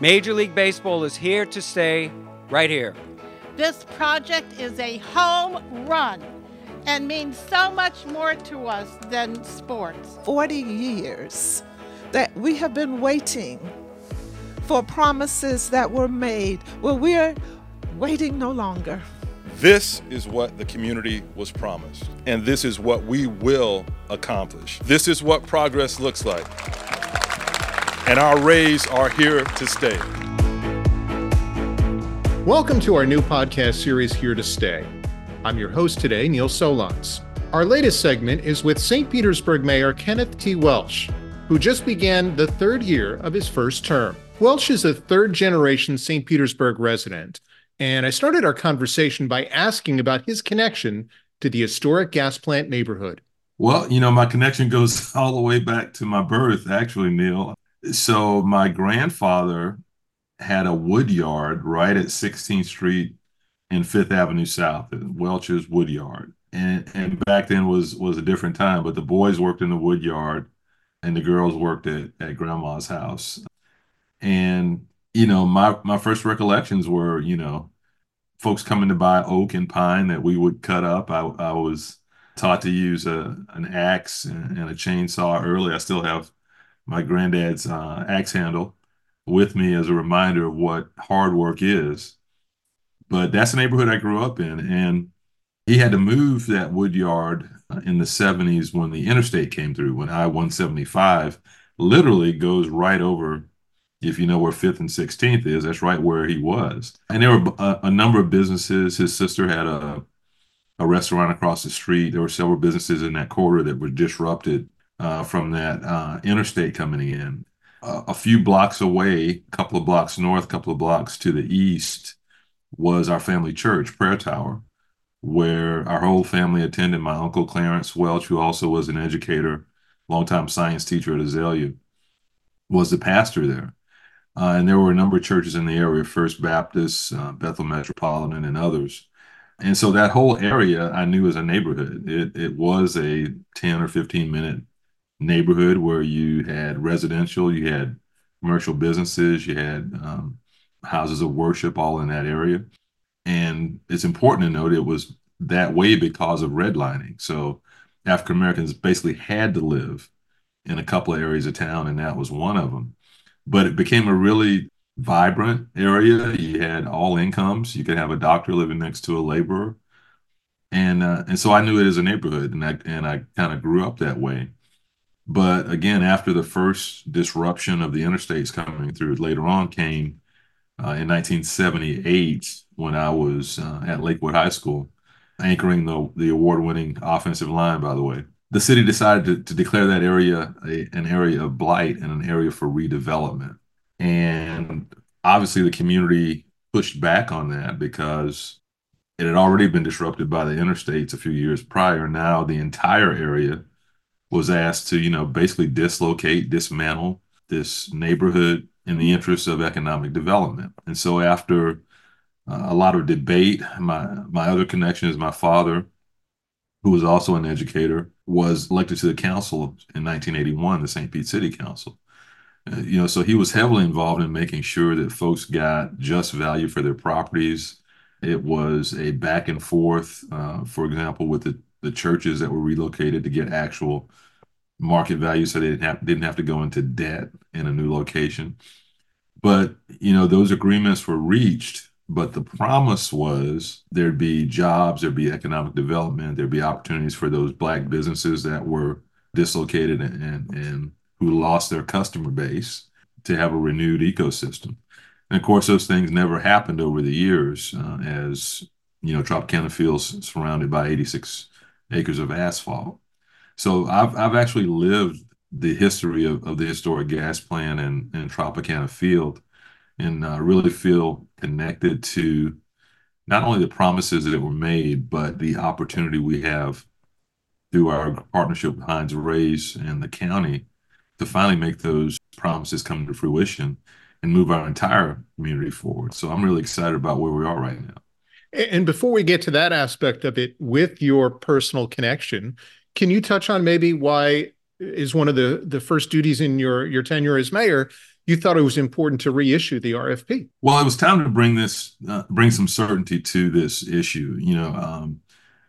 Major League Baseball is here to stay right here. This project is a home run and means so much more to us than sports. 40 years that we have been waiting for promises that were made. Well, we're waiting no longer. This is what the community was promised, and this is what we will accomplish. This is what progress looks like. And our Rays are here to stay. Welcome to our new podcast series, Here to Stay. I'm your host today, Neil Solondz. Our latest segment is with St. Petersburg Mayor Kenneth T. Welch, who just began the third year of his first term. Welch is a third generation St. Petersburg resident, and I started our conversation by asking about his connection to the historic gas plant neighborhood. Well, you know, my connection goes all the way back to my birth, actually, Neil. So, my grandfather had a wood yard right at 16th Street and Fifth Avenue South, Welch's Wood Yard. And, and back then was was a different time, but the boys worked in the wood yard and the girls worked at, at grandma's house. And, you know, my, my first recollections were, you know, folks coming to buy oak and pine that we would cut up. I, I was taught to use a, an axe and, and a chainsaw early. I still have my granddad's uh, axe handle with me as a reminder of what hard work is. But that's the neighborhood I grew up in. And he had to move that wood yard uh, in the 70s when the interstate came through, when I 175 literally goes right over, if you know where 5th and 16th is, that's right where he was. And there were a, a number of businesses. His sister had a, a restaurant across the street. There were several businesses in that quarter that were disrupted uh, from that uh, interstate coming in. Uh, a few blocks away, a couple of blocks north, a couple of blocks to the east, was our family church, Prayer Tower, where our whole family attended. My uncle Clarence Welch, who also was an educator, longtime science teacher at Azalea, was the pastor there. Uh, and there were a number of churches in the area, First Baptist, uh, Bethel Metropolitan, and others. And so that whole area I knew as a neighborhood. It, it was a 10 or 15 minute neighborhood where you had residential, you had commercial businesses, you had um, houses of worship all in that area. And it's important to note it was that way because of redlining. So African Americans basically had to live in a couple of areas of town, and that was one of them. But it became a really vibrant area. You had all incomes. You could have a doctor living next to a laborer, and uh, and so I knew it as a neighborhood, and I and I kind of grew up that way. But again, after the first disruption of the interstates coming through, later on came uh, in 1978 when I was uh, at Lakewood High School, anchoring the, the award winning offensive line, by the way. The city decided to, to declare that area a, an area of blight and an area for redevelopment. And obviously, the community pushed back on that because it had already been disrupted by the interstates a few years prior. Now, the entire area was asked to, you know, basically dislocate, dismantle this neighborhood in the interest of economic development. And so after uh, a lot of debate, my my other connection is my father, who was also an educator, was elected to the council in 1981, the St. Pete City Council. Uh, you know, so he was heavily involved in making sure that folks got just value for their properties. It was a back and forth, uh, for example, with the, the churches that were relocated to get actual market value so they didn't have, didn't have to go into debt in a new location. But, you know, those agreements were reached, but the promise was there'd be jobs, there'd be economic development, there'd be opportunities for those black businesses that were dislocated and, and, and who lost their customer base to have a renewed ecosystem. And of course, those things never happened over the years uh, as, you know, Tropicana Field's surrounded by 86 acres of asphalt. So I've I've actually lived the history of, of the historic gas plant and, and Tropicana Field and uh, really feel connected to not only the promises that were made, but the opportunity we have through our partnership with Hines Rays and the county to finally make those promises come to fruition and move our entire community forward. So I'm really excited about where we are right now. And before we get to that aspect of it, with your personal connection, can you touch on maybe why is one of the the first duties in your your tenure as mayor you thought it was important to reissue the RFP. Well, it was time to bring this, uh, bring some certainty to this issue. You know, um,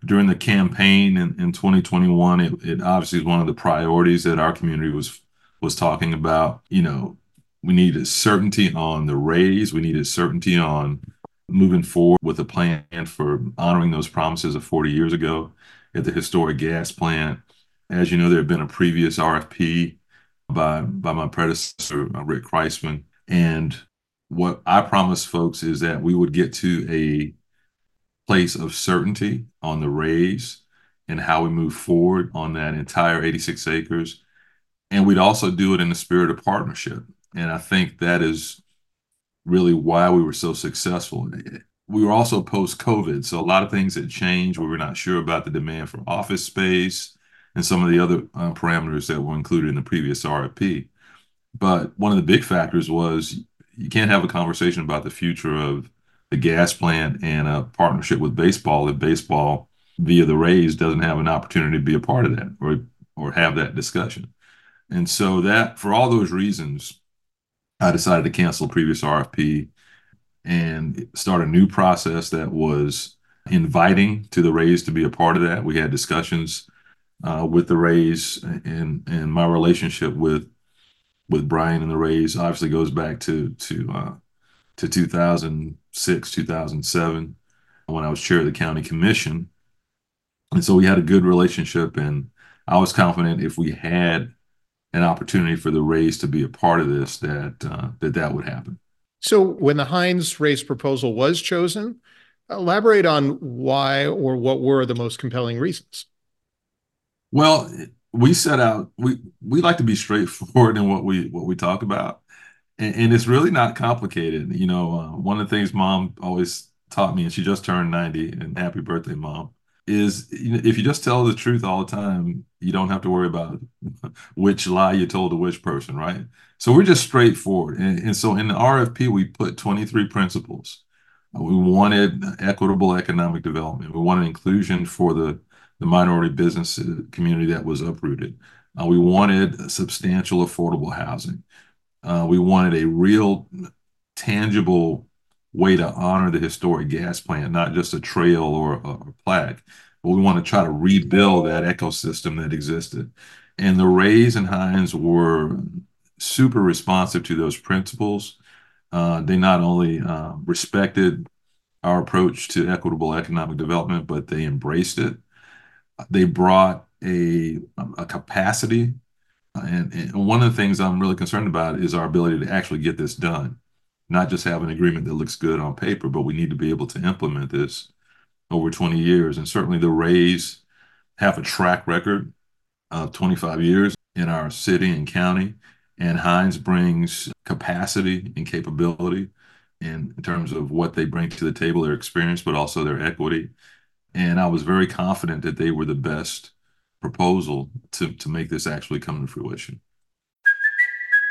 during the campaign in, in 2021, it, it obviously is one of the priorities that our community was was talking about. You know, we needed certainty on the Rays. We needed certainty on moving forward with a plan for honoring those promises of 40 years ago at the historic gas plant. As you know, there had been a previous RFP by by my predecessor, uh, Rick Kriseman. And what I promised folks is that we would get to a place of certainty on the Rays and how we move forward on that entire 86 acres. And we'd also do it in the spirit of partnership. And I think that is really why we were so successful. We were also post COVID. So a lot of things had changed. We were not sure about the demand for office space and some of the other uh, parameters that were included in the previous RFP. But one of the big factors was you can't have a conversation about the future of the gas plant and a partnership with baseball if baseball via the Rays doesn't have an opportunity to be a part of that or or have that discussion. And so that for all those reasons, I decided to cancel previous RFP and start a new process that was inviting to the Rays to be a part of that. We had discussions uh, with the Rays, and and my relationship with with Brian and the Rays obviously goes back to to uh, to 2006, 2007, when I was chair of the county commission, and so we had a good relationship, and I was confident if we had an opportunity for the Rays to be a part of this, that uh, that that would happen. So when the Hines Rays proposal was chosen, elaborate on why or what were the most compelling reasons. Well, we set out. We we like to be straightforward in what we what we talk about, and, and it's really not complicated. You know, uh, one of the things Mom always taught me, and she just turned ninety, and happy birthday, Mom. Is if you just tell the truth all the time, you don't have to worry about which lie you told to which person, right? So we're just straightforward, and, and so in the RFP we put twenty three principles. We wanted equitable economic development. We wanted inclusion for the the minority business uh, community that was uprooted. Uh, we wanted substantial affordable housing. Uh, we wanted a real tangible way to honor the historic gas plant, not just a trail or a, a plaque, but we want to try to rebuild that ecosystem that existed. And the Rays and Hines were super responsive to those principles. Uh, they not only uh, respected our approach to equitable economic development, but they embraced it they brought a a capacity, and, and one of the things I'm really concerned about is our ability to actually get this done, not just have an agreement that looks good on paper, but we need to be able to implement this over 20 years. And certainly the Rays have a track record of 25 years in our city and county, and Hines brings capacity and capability in, in terms of what they bring to the table, their experience, but also their equity and I was very confident that they were the best proposal to to make this actually come to fruition.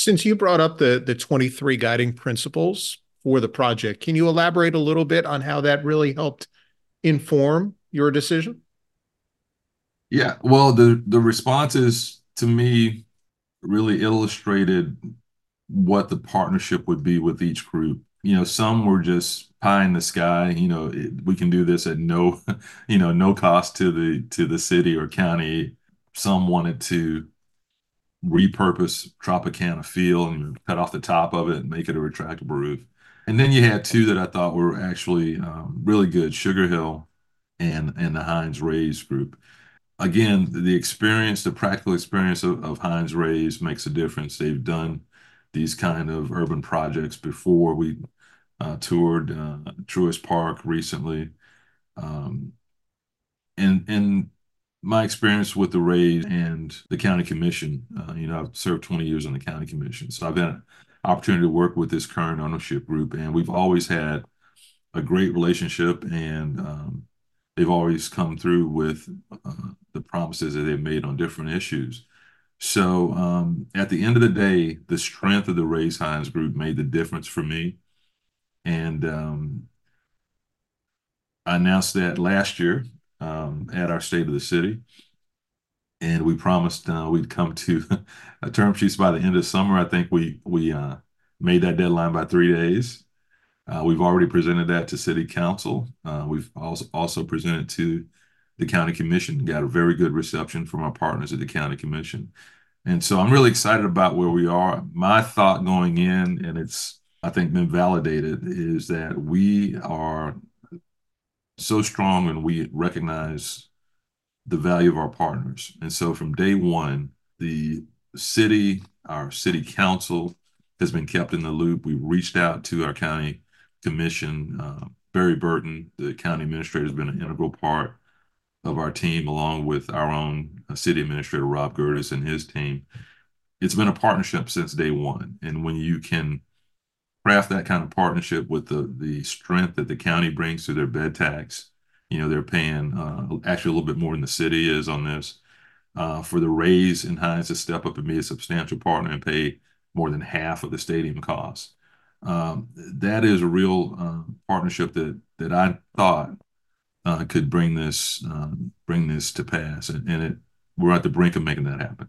Since you brought up the the 23 guiding principles for the project, can you elaborate a little bit on how that really helped inform your decision? Yeah, well, the the responses to me really illustrated what the partnership would be with each group you know some were just pie in the sky you know it, we can do this at no you know no cost to the to the city or county some wanted to repurpose Tropicana field and cut off the top of it and make it a retractable roof. And then you had two that I thought were actually um, really good, Sugar Hill and and the Hines Rays group. Again, the experience, the practical experience of, of Hines Rays makes a difference. They've done these kind of urban projects before. We uh, toured uh, Truist Park recently. Um, and and my experience with the Rays and the county commission, uh, you know, I've served 20 years on the county commission. So I've had an opportunity to work with this current ownership group, and we've always had a great relationship, and um, they've always come through with uh, the promises that they've made on different issues. So um, at the end of the day, the strength of the Rays Hines group made the difference for me. And um, I announced that last year um, at our State of the City. And we promised uh, we'd come to a term sheets by the end of summer. I think we we uh, made that deadline by three days. Uh, we've already presented that to City Council. Uh, we've also also presented to the County Commission. Got a very good reception from our partners at the County Commission, and so I'm really excited about where we are. My thought going in, and it's I think been validated, is that we are so strong and we recognize the value of our partners. And so from day one, the city, our city council has been kept in the loop. We've reached out to our county commission. Uh, Barry Burton, the county administrator, has been an integral part of our team, along with our own uh, city administrator, Rob Gerdes, and his team. It's been a partnership since day one. And when you can craft that kind of partnership with the the strength that the county brings to their bed tax. You know, they're paying uh, actually a little bit more than the city is on this. Uh, for the Rays and Hines to step up and be a substantial partner and pay more than half of the stadium costs. Um, that is a real uh, partnership that that I thought uh, could bring this um, bring this to pass, and, and it we're at the brink of making that happen.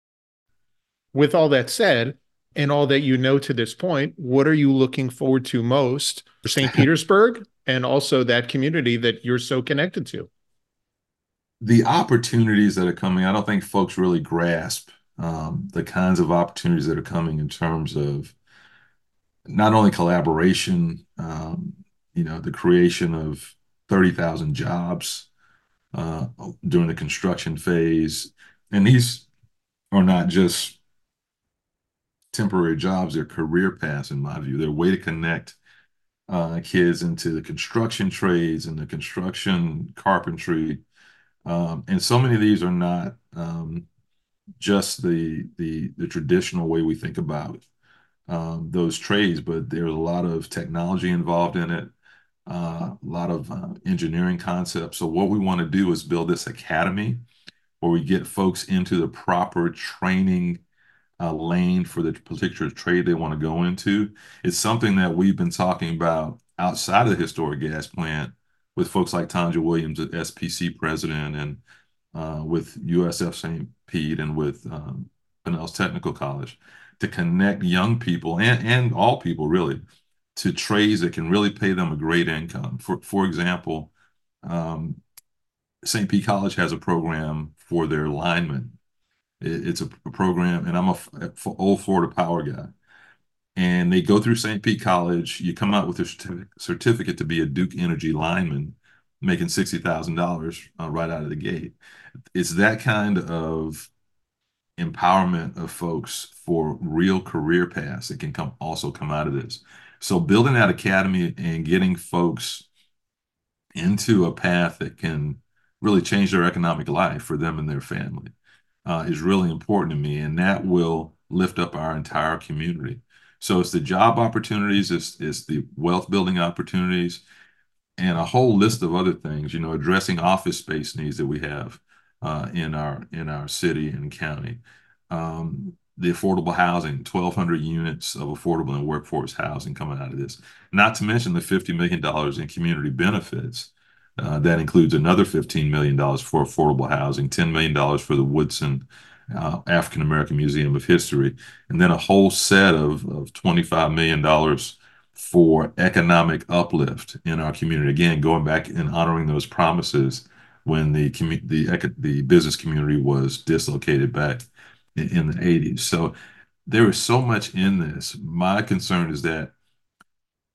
With all that said, and all that you know to this point, what are you looking forward to most for St. Petersburg and also that community that you're so connected to? The opportunities that are coming, I don't think folks really grasp um, the kinds of opportunities that are coming in terms of not only collaboration, um, you know, the creation of 30,000 jobs uh, during the construction phase. And these are not just temporary jobs, they're career paths, in my view. They're a way to connect uh, kids into the construction trades and the construction carpentry. Um, and so many of these are not um, just the, the the traditional way we think about um, those trades, but there's a lot of technology involved in it, uh, a lot of uh, engineering concepts. So what we want to do is build this academy where we get folks into the proper training uh, lane for the particular trade they want to go into. It's something that we've been talking about outside of the historic gas plant with folks like Tonjua Williams, the SPC president, and uh, with USF St. Pete and with um, Pinellas Technical College to connect young people and, and all people really to trades that can really pay them a great income. For, for example, um, St. Pete College has a program for their linemen it's a, program, and I'm a, old Florida Power guy. And they go through St. Pete College. You come out with a certificate to be a Duke Energy lineman, making sixty thousand uh, dollars right out of the gate. It's that kind of empowerment of folks for real career paths that can come also come out of this. So building that academy and getting folks into a path that can really change their economic life for them and their family uh, is really important to me, and that will lift up our entire community. So it's the job opportunities, it's, it's the wealth building opportunities, and a whole list of other things. You know, addressing office space needs that we have uh, in our in our city and county. Um, the affordable housing, 1,200 units of affordable and workforce housing coming out of this. Not to mention the $50 million in community benefits. Uh, that includes another $15 million for affordable housing, $10 million for the Woodson uh, African American Museum of History, and then a whole set of, of $25 million for economic uplift in our community. Again, going back and honoring those promises when the the the business community was dislocated back in, in the 80s. So there is so much in this. My concern is that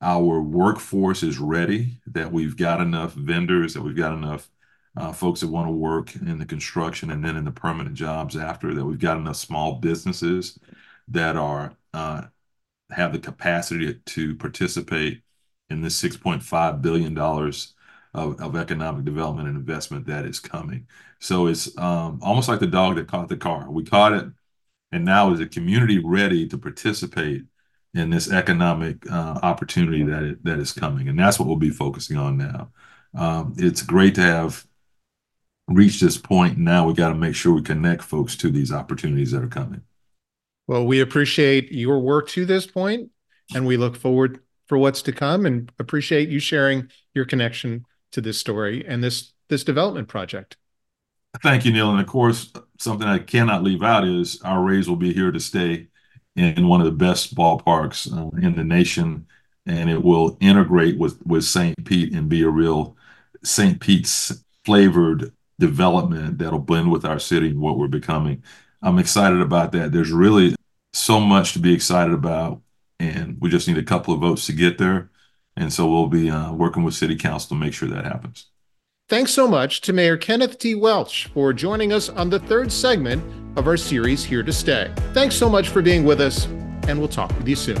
our workforce is ready, that we've got enough vendors, that we've got enough uh, folks that want to work in the construction and then in the permanent jobs after, that we've got enough small businesses that are uh, have the capacity to participate in this $6.5 billion of, of economic development and investment that is coming. So it's um, almost like the dog that caught the car. We caught it, and now is the community ready to participate in this economic uh, opportunity that it, that is coming, and that's what we'll be focusing on now. Um, it's great to have reached this point. Now we got to make sure we connect folks to these opportunities that are coming. Well, we appreciate your work to this point, and we look forward for what's to come, and appreciate you sharing your connection to this story and this this development project. Thank you, Neil. And of course, something I cannot leave out is our Rays will be here to stay in one of the best ballparks uh, in the nation, and it will integrate with with St. Pete and be a real St. Pete's flavored development that'll blend with our city and what we're becoming. I'm excited about that. There's really so much to be excited about, and we just need a couple of votes to get there. And so we'll be uh, working with City Council to make sure that happens. Thanks so much to Mayor Kenneth T. Welch for joining us on the third segment of our series Here to Stay. Thanks so much for being with us, and we'll talk with you soon.